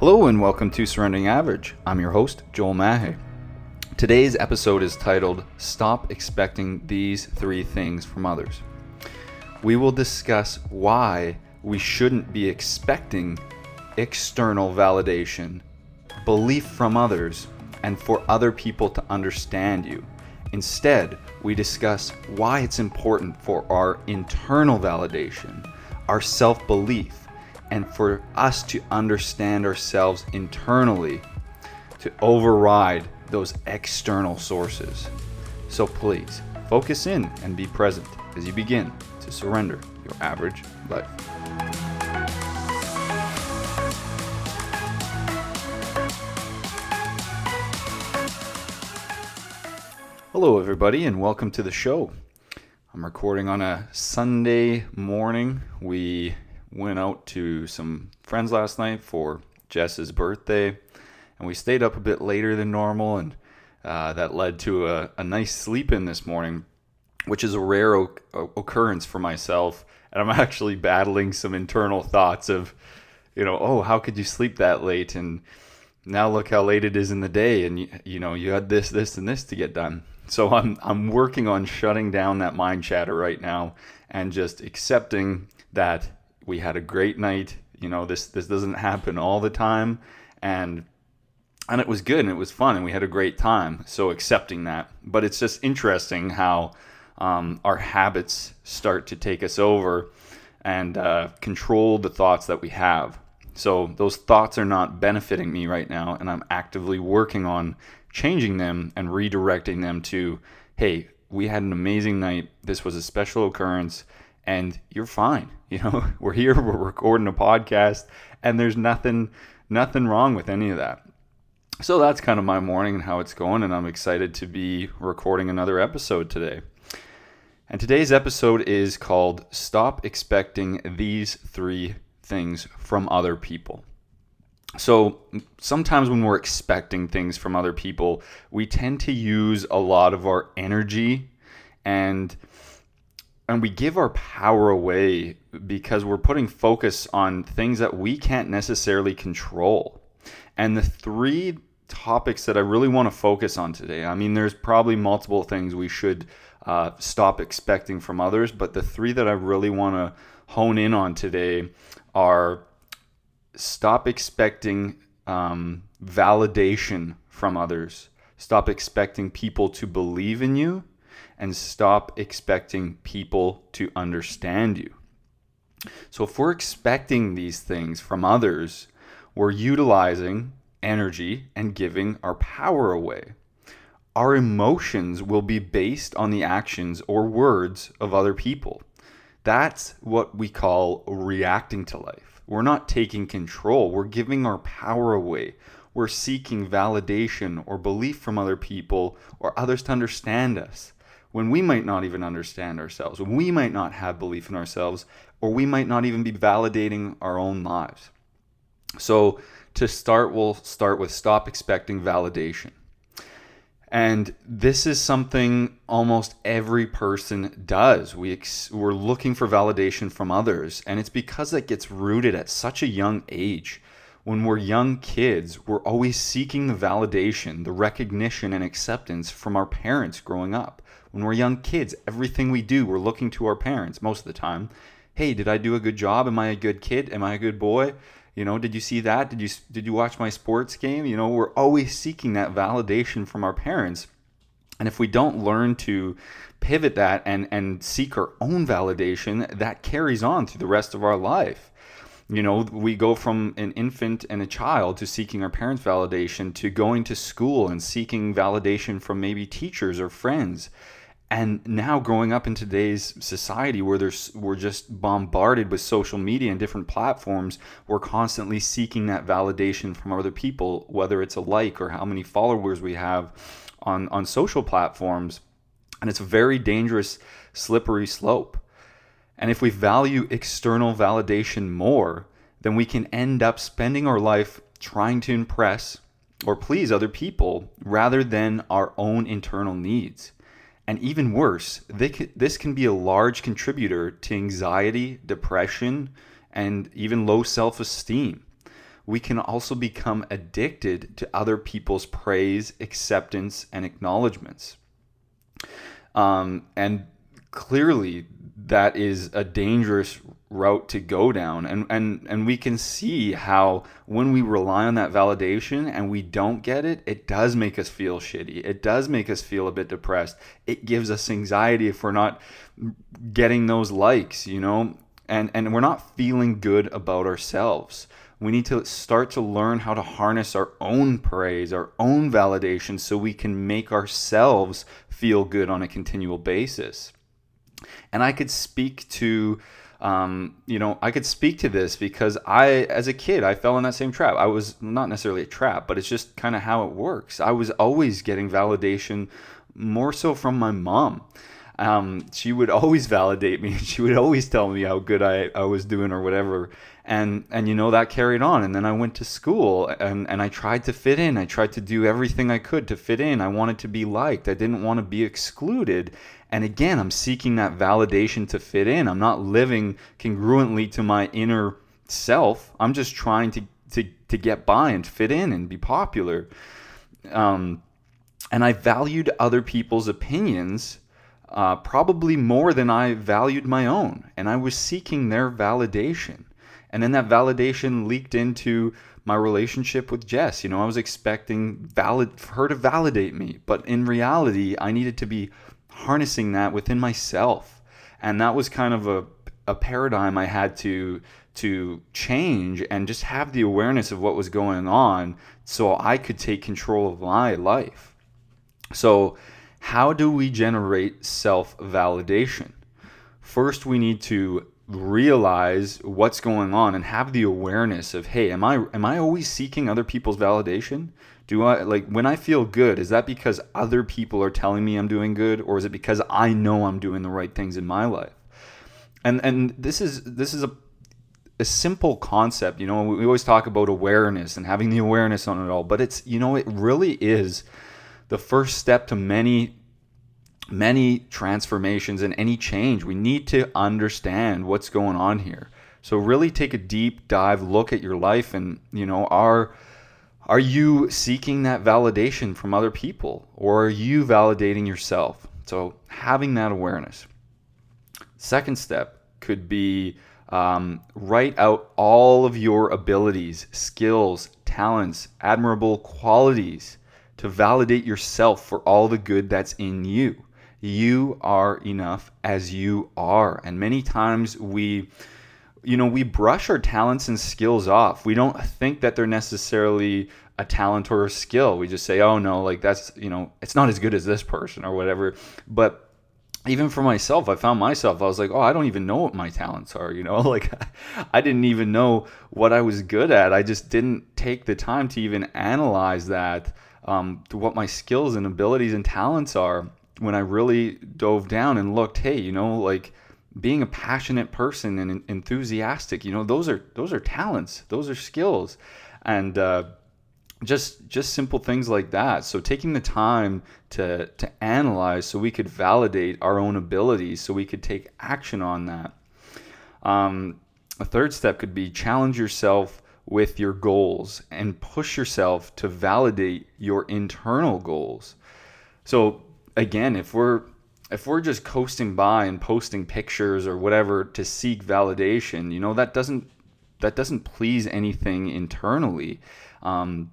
Hello and welcome to Surrendering Average. I'm your host, Joel Mahe. Today's episode is titled Stop Expecting These Three Things from Others. We will discuss why we shouldn't be expecting external validation, belief from others, and for other people to understand you. Instead, we discuss why it's important for our internal validation, our self belief, and for us to understand ourselves internally to override those external sources. So please focus in and be present as you begin to surrender your average life. Hello, everybody, and welcome to the show. I'm recording on a Sunday morning. We went out to some friends last night for Jess's birthday, and we stayed up a bit later than normal, and uh, that led to a, a, nice sleep in this morning, which is a rare o- occurrence for myself. And I'm actually battling some internal thoughts of, you know, oh, how could you sleep that late? And now look how late it is in the day, and you, you know, you had this, this, and this to get done. So I'm I'm working on shutting down that mind chatter right now and just accepting that we had a great night. You know, this this doesn't happen all the time, and and it was good and it was fun and we had a great time. So accepting that, but it's just interesting how um, our habits start to take us over and uh, control the thoughts that we have. So those thoughts are not benefiting me right now, and I'm actively working on changing them and redirecting them to, hey, we had an amazing night. This was a special occurrence, and you're fine. You know, we're here, we're recording a podcast, and there's nothing, nothing wrong with any of that. So that's kind of my morning and how it's going, and I'm excited to be recording another episode today. And today's episode is called Stop Expecting These Three Things from Other People. So sometimes when we're expecting things from other people, we tend to use a lot of our energy and and we give our power away because we're putting focus on things that we can't necessarily control. And the three topics that I really want to focus on today, I mean, there's probably multiple things we should uh, stop expecting from others, but the three that I really want to hone in on today are stop expecting um, validation from others. Stop expecting people to believe in you and stop expecting people to understand you. So, if we're expecting these things from others, we're utilizing energy and giving our power away. Our emotions will be based on the actions or words of other people. That's what we call reacting to life. We're not taking control, we're giving our power away. We're seeking validation or belief from other people or others to understand us when we might not even understand ourselves, when we might not have belief in ourselves, or we might not even be validating our own lives. So, to start, we'll start with stop expecting validation. And this is something almost every person does. We ex- we're looking for validation from others, and it's because it gets rooted at such a young age. When we're young kids, we're always seeking the validation, the recognition, and acceptance from our parents growing up. When we're young kids, everything we do, we're looking to our parents most of the time. Hey, did I do a good job? Am I a good kid? Am I a good boy? You know, did you see that? Did you did you watch my sports game? You know, we're always seeking that validation from our parents. And if we don't learn to pivot that and and seek our own validation, that carries on through the rest of our life. You know, we go from an infant and a child to seeking our parents' validation to going to school and seeking validation from maybe teachers or friends and now growing up in today's society where there's we're just bombarded with social media and different platforms we're constantly seeking that validation from other people whether it's a like or how many followers we have on on social platforms. And it's a very dangerous slippery slope. And if we value external validation more then we can end up spending our life trying to impress or please other people rather than our own internal needs and even worse, this can be a large contributor to anxiety, depression, and even low self esteem. we can also become addicted to other people's praise, acceptance, and acknowledgments. Um, and clearly, that is a dangerous route to go down. And and and we can see how when we rely on that validation and we don't get it it does make us feel shitty. It does make us feel a bit depressed. It gives us anxiety if we're not getting those likes you know? And and we're not feeling good about ourselves. We need to start to learn how to harness our own praise our own validation so we can make ourselves feel good on a continual basis. And i could speak to um, you know, I could speak to this because I, as a kid, I fell in that same trap. I was not necessarily a trap, but it's just kind of how it works. I was always getting validation more so from my mom. Um, she would always validate me. She would always tell me how good I, I was doing or whatever. And, and you know, that carried on. And then I went to school and, and I tried to fit in. I tried to do everything I could to fit in. I wanted to be liked. I didn't want to be excluded. And again, I'm seeking that validation to fit in. I'm not living congruently to my inner self. I'm just trying to to, to get by and fit in and be popular. Um, and I valued other people's opinions uh, probably more than I valued my own. And I was seeking their validation. And then that validation leaked into my relationship with Jess. You know, I was expecting valid her to validate me, but in reality, I needed to be harnessing that within myself. And that was kind of a, a paradigm I had to to change and just have the awareness of what was going on so I could take control of my life. So, how do we generate self validation? First, we need to realize what's going on and have the awareness of hey am i am i always seeking other people's validation do I like when I feel good? Is that because other people are telling me I'm doing good, or is it because I know I'm doing the right things in my life? And and this is this is a a simple concept. You know, we always talk about awareness and having the awareness on it all, but it's you know it really is the first step to many many transformations and any change. We need to understand what's going on here. So really take a deep dive look at your life and you know our are you seeking that validation from other people or are you validating yourself? So, having that awareness. Second step could be um, write out all of your abilities, skills, talents, admirable qualities to validate yourself for all the good that's in you. You are enough as you are. And many times we you know, we brush our talents and skills off. We don't think that they're necessarily a talent or a skill. We just say, oh no, like that's, you know, it's not as good as this person or whatever. But even for myself, I found myself, I was like, oh, I don't even know what my talents are, you know, like I didn't even know what I was good at. I just didn't take the time to even analyze that, um, to what my skills and abilities and talents are when I really dove down and looked, hey, you know, like, being a passionate person and enthusiastic you know those are those are talents those are skills. And uh, just just simple things like that. So taking the time to to analyze so we could validate our own abilities so we could take action on that. Um, a third step could be challenge yourself with your goals and push yourself to validate your internal goals. So again if we're if we're just coasting by and posting pictures or whatever to seek validation, you know that doesn't that doesn't please anything internally. Um,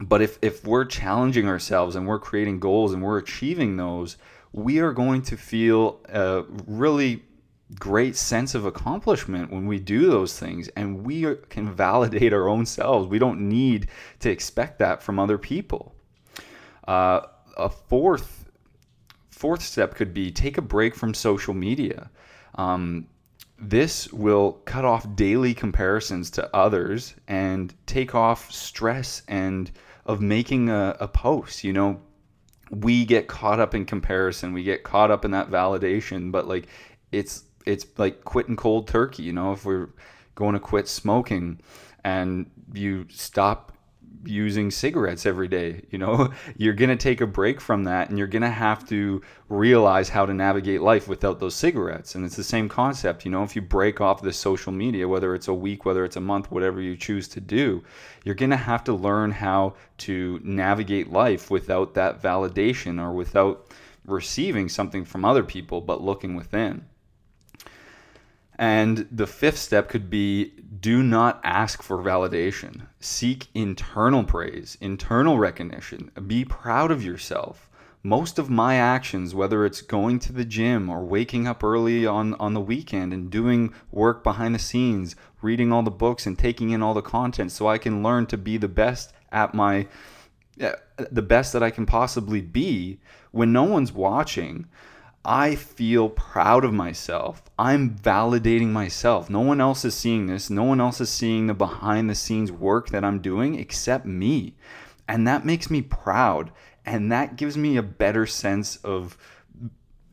but if if we're challenging ourselves and we're creating goals and we're achieving those, we are going to feel a really great sense of accomplishment when we do those things and we can validate our own selves. We don't need to expect that from other people. Uh, a fourth fourth step could be take a break from social media. Um, this will cut off daily comparisons to others and take off stress and of making a, a post. You know, we get caught up in comparison, we get caught up in that validation, but like it's it's like quitting cold turkey. You know, if we're going to quit smoking and you stop using cigarettes every day. You know, you're going to take a break from that and you're going to have to realize how to navigate life without those cigarettes. And it's the same concept. You know, if you break off the social media, whether it's a week, whether it's a month, whatever you choose to do, you're going to have to learn how to navigate life without that validation or without receiving something from other people, but looking within. And the fifth step could be do not ask for validation. Seek internal praise, internal recognition. Be proud of yourself. Most of my actions, whether it's going to the gym or waking up early on, on the weekend and doing work behind the scenes, reading all the books and taking in all the content so I can learn to be the best at my eh, the best that I can possibly be when no one's watching I feel proud of myself. I'm validating myself. No one else is seeing this. No one else is seeing the behind the scenes work that I'm doing except me. And that makes me proud. And that gives me a better sense of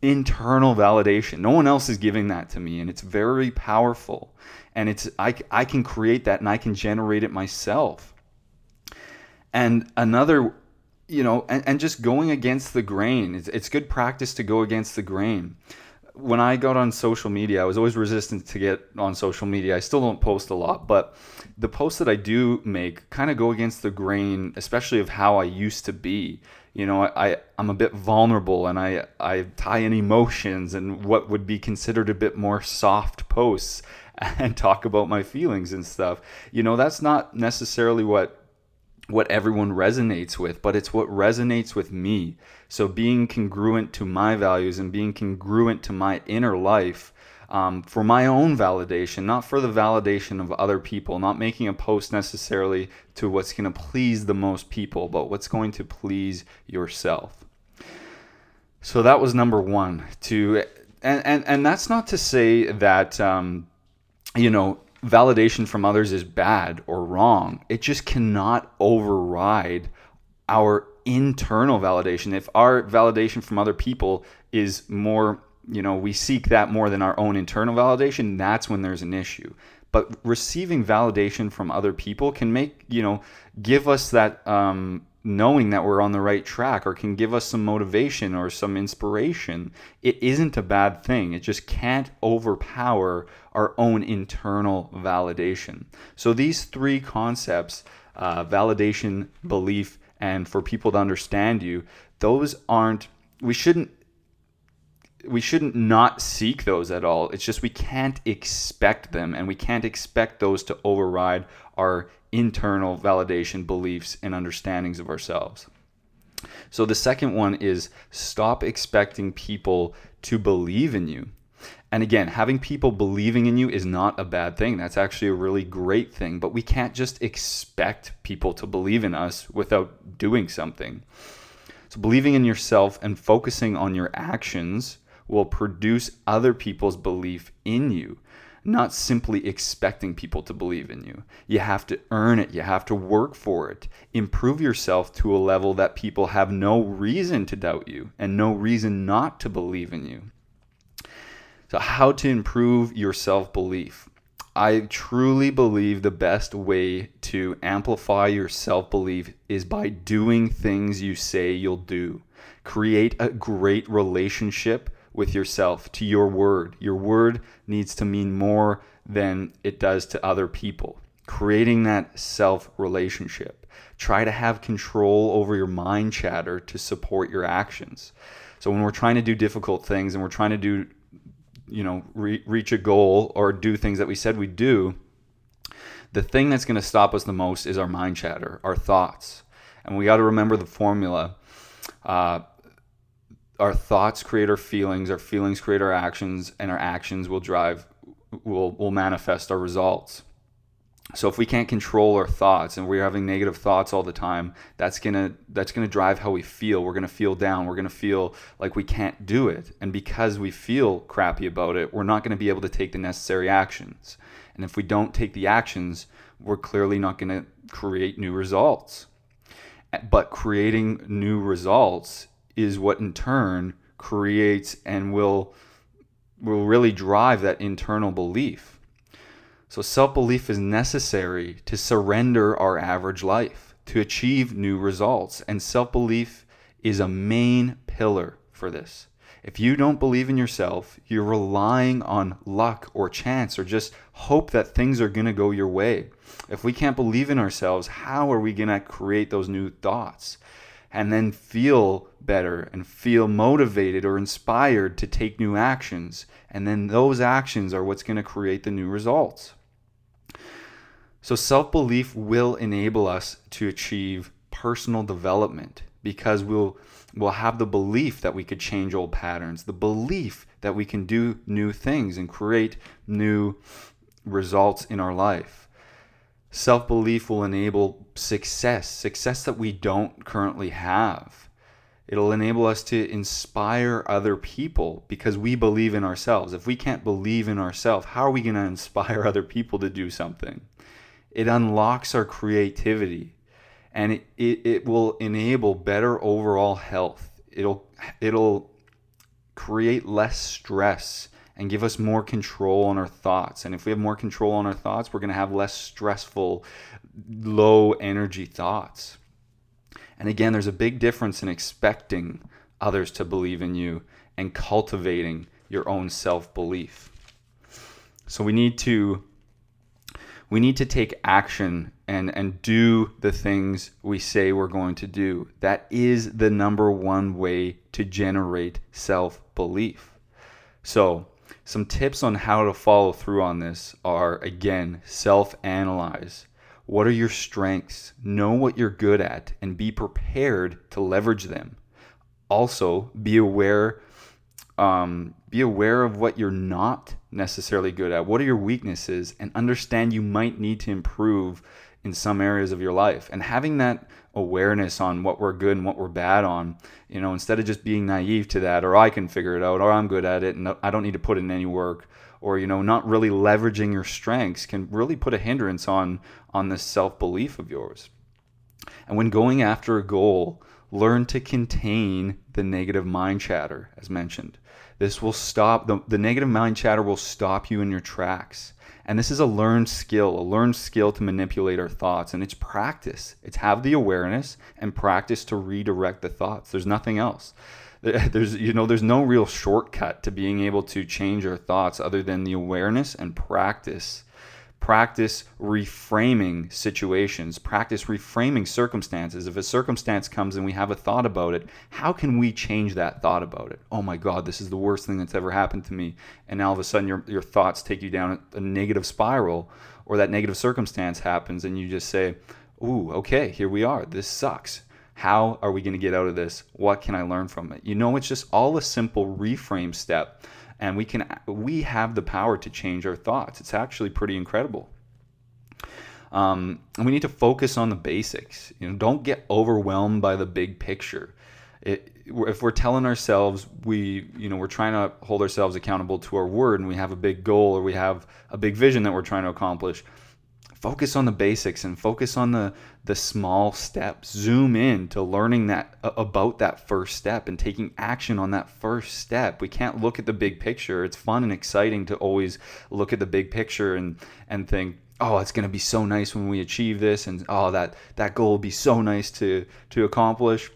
internal validation. No one else is giving that to me. And it's very powerful. And it's I, I can create that and I can generate it myself. And another you know, and, and just going against the grain. It's, it's good practice to go against the grain. When I got on social media, I was always resistant to get on social media. I still don't post a lot, but the posts that I do make kind of go against the grain, especially of how I used to be. You know, I, I'm a bit vulnerable and I, I tie in emotions and what would be considered a bit more soft posts and talk about my feelings and stuff. You know, that's not necessarily what what everyone resonates with, but it's what resonates with me. So being congruent to my values and being congruent to my inner life um, for my own validation, not for the validation of other people, not making a post necessarily to what's going to please the most people, but what's going to please yourself. So that was number one. To and and, and that's not to say that um, you know validation from others is bad or wrong. It just cannot override our internal validation. If our validation from other people is more, you know, we seek that more than our own internal validation, that's when there's an issue. But receiving validation from other people can make, you know, give us that um, knowing that we're on the right track or can give us some motivation or some inspiration, it isn't a bad thing. It just can't overpower our own internal validation. So, these three concepts uh, validation, belief, and for people to understand you those aren't, we shouldn't. We shouldn't not seek those at all. It's just we can't expect them, and we can't expect those to override our internal validation, beliefs, and understandings of ourselves. So the second one is stop expecting people to believe in you. And again, having people believing in you is not a bad thing. That's actually a really great thing. But we can't just expect people to believe in us without doing something. So, believing in yourself and focusing on your actions will produce other people's belief in you not simply expecting people to believe in you. You have to earn it, you have to work for it. Improve yourself to a level that people have no reason to doubt you and no reason not to believe in you. So, how to improve your self belief? I truly believe the best way to amplify your self belief is by doing things you say you'll do. Create a great relationship with yourself, to your word. Your word needs to mean more than it does to other people. Creating that self relationship. Try to have control over your mind chatter to support your actions. So when we're trying to do difficult things and we're trying to do, you know, re- reach a goal or do things that we said we'd do, the thing that's going to stop us the most is our mind chatter, our thoughts. And we got to remember the formula. Uh, our thoughts create our feelings, our feelings create our actions, and our actions will drive will will manifest our results. So if we can't control our thoughts and we're having negative thoughts all the time, that's gonna that's gonna drive how we feel. We're gonna feel down. We're gonna feel like we can't do it. And because we feel crappy about it, we're not gonna be able to take the necessary actions. And if we don't take the actions, we're clearly not gonna create new results. But creating new results is what in turn creates and will will really drive that internal belief. So, self belief is necessary to surrender our average life, to achieve new results. And self belief is a main pillar for this. If you don't believe in yourself, you're relying on luck or chance or just hope that things are going to go your way. If we can't believe in ourselves, how are we going to create those new thoughts and then feel better and feel motivated or inspired to take new actions? And then those actions are what's going to create the new results. So, self belief will enable us to achieve personal development because we'll we'll have the belief that we could change old patterns, the belief that we can do new things and create new results in our life. Self belief will enable success, success that we don't currently have. It'll enable us to inspire other people because we believe in ourselves. If we can't believe in ourselves, how are we going to inspire other people to do something? It unlocks our creativity and it, it, it will enable better overall health. It'll it'll create less stress and give us more control on our thoughts. And if we have more control on our thoughts, we're going to have less stressful, low energy thoughts. And again, there's a big difference in expecting others to believe in you and cultivating your own self belief. So we need to we need to take action and and do the things we say we're going to do. That is the number one way to generate self-belief. So, some tips on how to follow through on this are again, self-analyze. What are your strengths? Know what you're good at and be prepared to leverage them. Also, be aware um, be aware of what you're not necessarily good at. What are your weaknesses? And understand you might need to improve in some areas of your life. And having that awareness on what we're good and what we're bad on, you know, instead of just being naive to that, or I can figure it out, or I'm good at it and I don't need to put in any work, or you know, not really leveraging your strengths can really put a hindrance on on this self belief of yours. And when going after a goal, learn to contain the negative mind chatter, as mentioned. This will stop, the, the negative mind chatter will stop you in your tracks. And this is a learned skill, a learned skill to manipulate our thoughts. And it's practice. It's have the awareness and practice to redirect the thoughts. There's nothing else. There's, you know, there's no real shortcut to being able to change our thoughts other than the awareness and practice practice reframing situations, practice reframing circumstances. If a circumstance comes and we have a thought about it, how can we change that thought about it? Oh my God, this is the worst thing that's ever happened to me. And now all of a sudden your, your thoughts take you down a negative spiral, or that negative circumstance happens and you just say, Ooh, okay, here we are. This sucks. How are we going to get out of this? What can I learn from it? You know, it's just all a simple reframe step and we can we have the power to change our thoughts. It's actually pretty incredible. Um, and we need to focus on the basics. You know, don't get overwhelmed by the big picture. It, if we're telling ourselves we, you know, we're trying to hold ourselves accountable to our word, and we have a big goal or we have a big vision that we're trying to accomplish, focus on the basics and focus on the the small steps. Zoom in to learning that about that first step and taking action on that first step. We can't look at the big picture. It's fun and exciting to always look at the big picture and and think oh it's going to be so nice when we achieve this and oh that that goal will be so nice to to accomplish.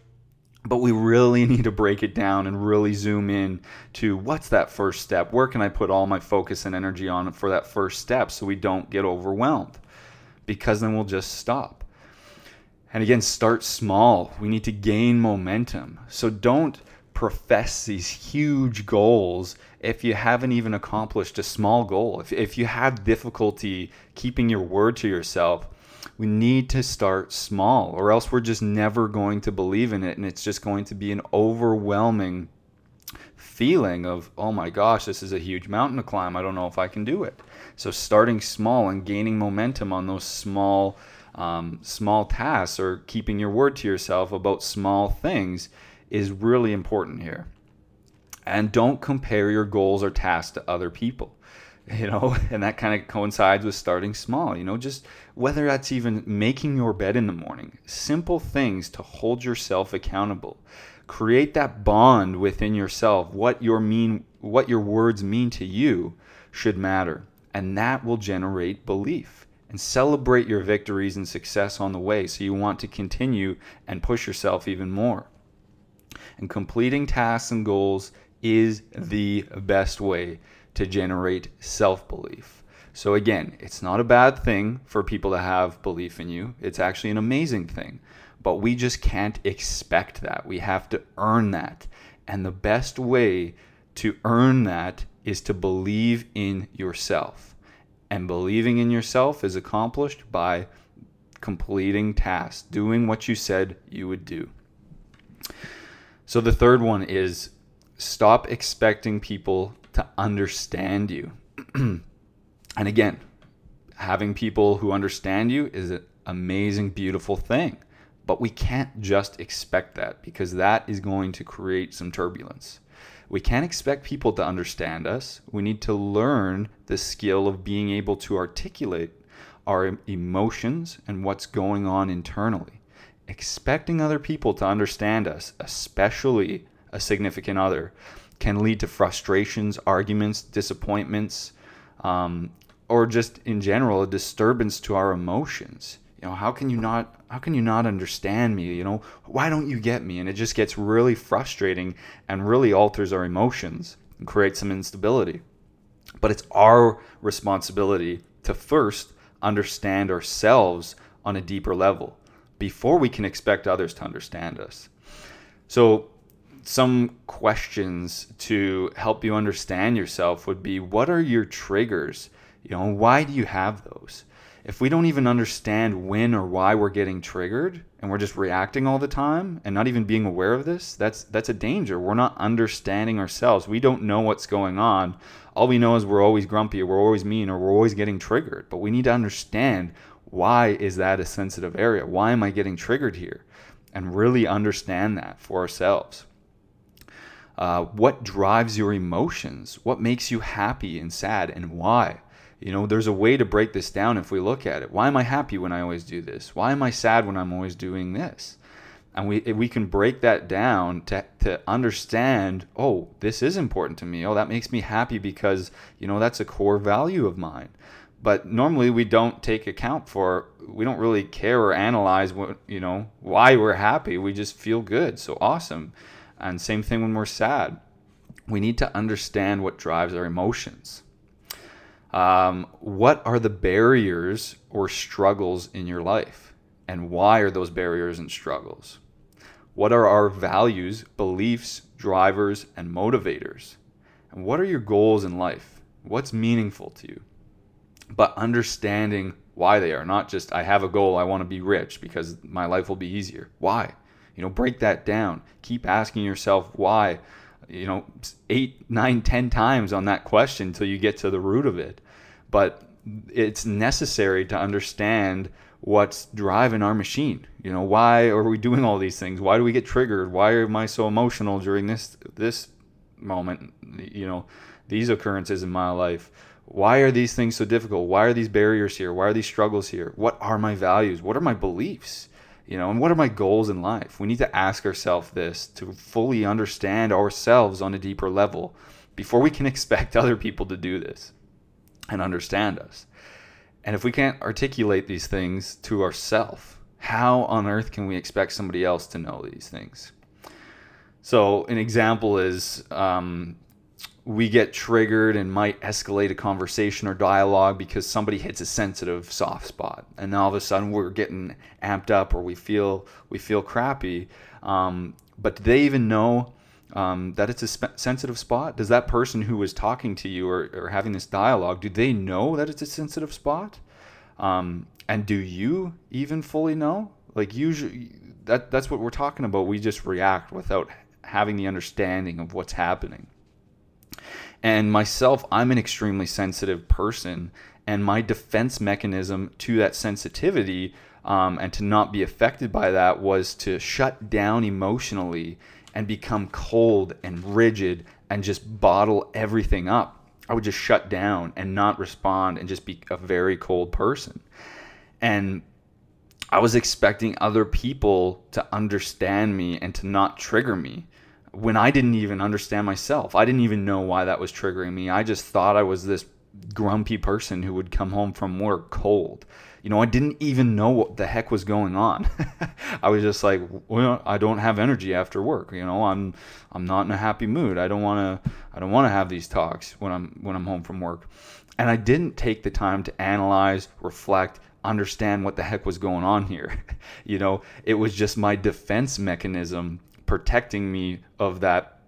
But we really need to break it down and really zoom in to what's that first step? Where can i put all my focus and energy on for that first step so we don't get overwhelmed because then we'll just stop. And again, start small. We need to gain momentum. So don't profess these huge goals if you haven't even accomplished a small goal. If, if you have difficulty keeping your word to yourself, we need to start small, or else we're just never going to believe in it. And it's just going to be an overwhelming feeling of, oh my gosh, this is a huge mountain to climb. I don't know if I can do it. So starting small and gaining momentum on those small um, small tasks or keeping your word to yourself about small things is really important here. And don't compare your goals or tasks to other people. You know, and that kind of coincides with starting small. You know, just whether that's even making your bed in the morning, simple things to hold yourself accountable. Create that bond within yourself. What your mean, what your words mean to you should matter and that will generate belief. And celebrate your victories and success on the way so you want to continue and push yourself even more. And completing tasks and goals is the best way to generate self belief. So, again, it's not a bad thing for people to have belief in you. It's actually an amazing thing. But we just can't expect that. We have to earn that. And the best way to earn that is to believe in yourself. And believing in yourself is accomplished by completing tasks, doing what you said you would do. So the third one is stop expecting people to understand you. and again, having people who understand you is an amazing, beautiful thing. But we can't just expect that because that is going to create some turbulence. We can't expect people to understand us. We need to learn the skill of being able to articulate our emotions and what's going on internally. Expecting other people to understand us, especially a significant other, can lead to frustrations, arguments, disappointments, um, or just in general a disturbance to our emotions. You know, how can you not how can you not understand me? You know, why don't you get me? And it just gets really frustrating and really alters our emotions and creates some instability. But it's our responsibility to first understand ourselves on a deeper level before we can expect others to understand us. So, some questions to help you understand yourself would be what are your triggers? You know, why do you have those? If we don't even understand when or why we're getting triggered and we're just reacting all the time and not even being aware of this that's that's a danger. We're not understanding ourselves. We don't know what's going on. All we know is we're always grumpy or we're always mean or we're always getting triggered but we need to understand why is that a sensitive area? Why am i getting triggered here? And really understand that for ourselves. Uh, what drives your emotions? What makes you happy and sad and why you know, there's a way to break this down if we look at it. Why am I happy when I always do this? Why am I sad when I'm always doing this? And we we can break that down to to understand, oh, this is important to me. Oh, that makes me happy because, you know, that's a core value of mine. But normally we don't take account for we don't really care or analyze what, you know, why we're happy. We just feel good. So awesome. And same thing when we're sad. We need to understand what drives our emotions um, what are the barriers or struggles in your life? And why are those barriers and struggles? What are our values, beliefs, drivers, and motivators? And what are your goals in life? What's meaningful to you? But understanding why they are, not just I have a goal, I want to be rich because my life will be easier. Why? You know, break that down. Keep asking yourself why you know eight nine ten times on that question until you get to the root of it. But it's necessary to understand what's driving our machine. You know why are we doing all these things? Why do we get triggered? Why am i so emotional during this this moment you know these occurrences in my life? Why are these things so difficult? Why are these barriers here? Why are these struggles here? What are my values? What are my beliefs you know and what are my goals in life? We need to ask ourselves this to fully understand ourselves on a deeper level before we can expect other people to do this and understand us. And if we can't articulate these things to ourselves how on earth can we expect somebody else to know these things? So an example is um, we get triggered and might escalate a conversation or dialogue because somebody hits a sensitive soft spot. And all of a sudden we're getting amped up or we feel we feel crappy. Um, but do they even know um, that it's a sp- sensitive spot? Does that person who was talking to you or, or having this dialogue do they know that it's a sensitive spot? Um, and do you even fully know? Like usually that that's what we're talking about. We just react without having the understanding of what's happening and myself, I'm an extremely sensitive person, and my defense mechanism to that sensitivity um, and to not be affected by that was to shut down emotionally and become cold and rigid and just bottle everything up. I would just shut down and not respond and just be a very cold person. And I was expecting other people to understand me and to not trigger me when I didn't even understand myself. I didn't even know why that was triggering me. I just thought I was this grumpy person who would come home from work cold. You know, I didn't even know what the heck was going on. I was just like, well, I don't have energy after work. You know, I'm I'm not in a happy mood. I don't want to I don't want to have these talks when I'm when I'm home from work. And I didn't take the time to analyze, reflect, understand what the heck was going on here. you know, it was just my defense mechanism protecting me of that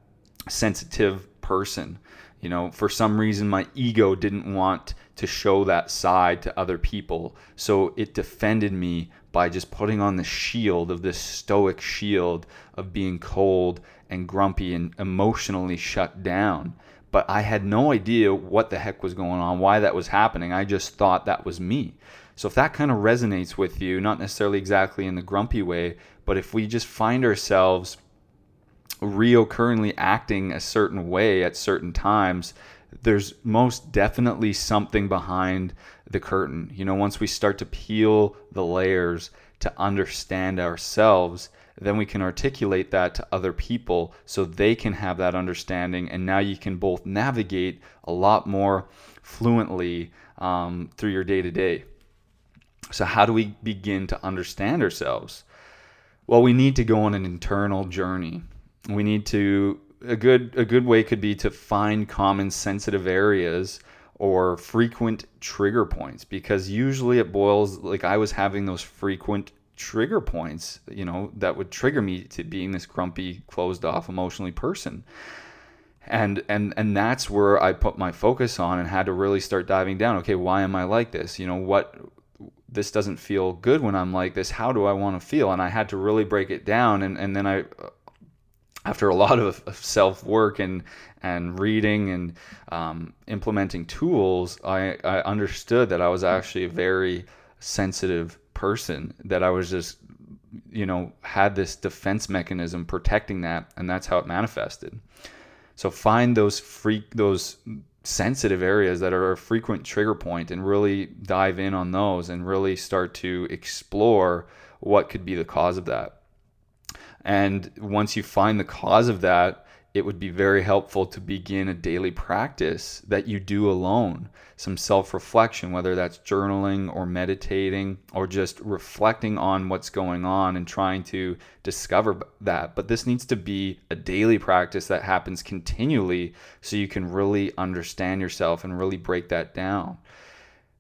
sensitive person. You know, for some reason, my ego didn't want to show that side to other people. So it defended me by just putting on the shield of this stoic shield of being cold and grumpy and emotionally shut down. But I had no idea what the heck was going on, why that was happening. I just thought that was me. So if that kind of resonates with you, not necessarily exactly in the grumpy way, but if we just find ourselves reoccurringly acting a certain way at certain times, there's most definitely something behind the curtain. You know, once we start to peel the layers to understand ourselves, then we can articulate that to other people so they can have that understanding. And now you can both navigate a lot more fluently um, through your day to day. So, how do we begin to understand ourselves? Well, we need to go on an internal journey we need to a good a good way could be to find common sensitive areas or frequent trigger points because usually it boils like I was having those frequent trigger points, you know, that would trigger me to being this grumpy, closed off, emotionally person. And and and that's where I put my focus on and had to really start diving down. Okay, why am I like this? You know, what this doesn't feel good when I'm like this. How do I want to feel? And I had to really break it down and and then I after a lot of, self work and and reading and um, implementing tools, I, I understood that I was actually a very sensitive person. That I was just, you know, had this defense mechanism protecting that, and that's how it manifested. So find those freak those sensitive areas that are a frequent trigger point and really dive in on those and really start to explore what could be the cause of that. And once you find the cause of that, it would be very helpful to begin a daily practice that you do alone. Some self reflection, whether that's journaling or meditating or just reflecting on what's going on and trying to discover that. But this needs to be a daily practice that happens continually so you can really understand yourself and really break that down.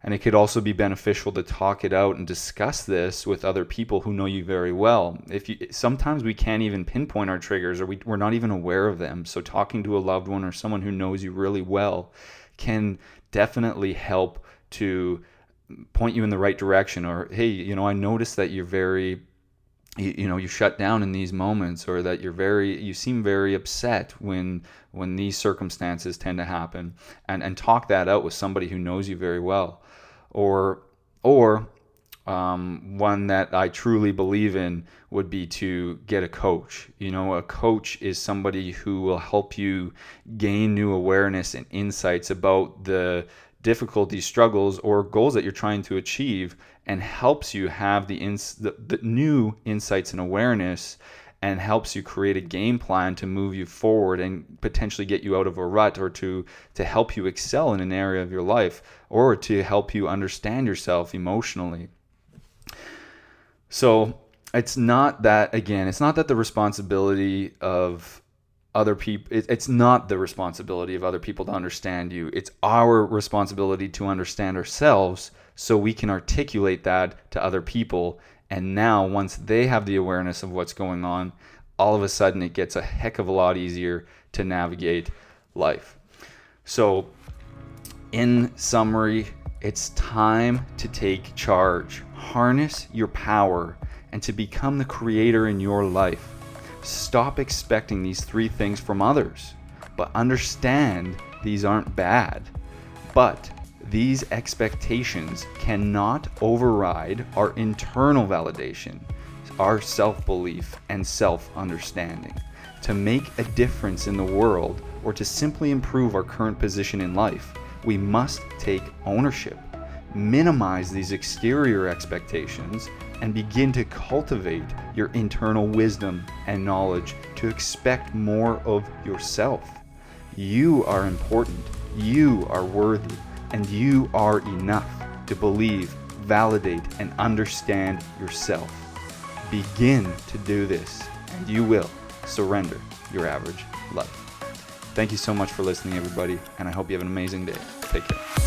And it could also be beneficial to talk it out and discuss this with other people who know you very well. If you sometimes we can't even pinpoint our triggers or we, we're not even aware of them. So talking to a loved one or someone who knows you really well can definitely help to point you in the right direction or hey, you know, I noticed that you're very you, you, know you shut down in these moments or that you're very you seem very upset when when these circumstances tend to happen and and talk that out with somebody who knows you very well or or um, one that I truly believe in would be to get a coach. You know, a coach is somebody who will help you gain new awareness and insights about the difficulties, struggles, or goals that you're trying to achieve, and helps you have the, ins- the, the new insights and awareness and helps you create a game plan to move you forward and potentially get you out of a rut or to to help you excel in an area of your life or to help you understand yourself emotionally. So, it's not that again, it's not that the responsibility of other people it, it's not the responsibility of other people to understand you. It's our responsibility to understand ourselves so we can articulate that to other people and now, once they have the awareness of what's going on, all of a sudden it gets a heck of a lot easier to navigate life. So, in summary, it's time to take charge, harness your power, and to become the creator in your life. Stop expecting these three things from others, but understand these aren't bad. But these expectations cannot override our internal validation, our self belief, and self understanding. To make a difference in the world or to simply improve our current position in life, we must take ownership, minimize these exterior expectations, and begin to cultivate your internal wisdom and knowledge to expect more of yourself. You are important, you are worthy and you are enough to believe, validate, and understand yourself. Begin to do this, and you will surrender your average life. Thank you so much for listening, everybody, and I hope you have an amazing day. Take care.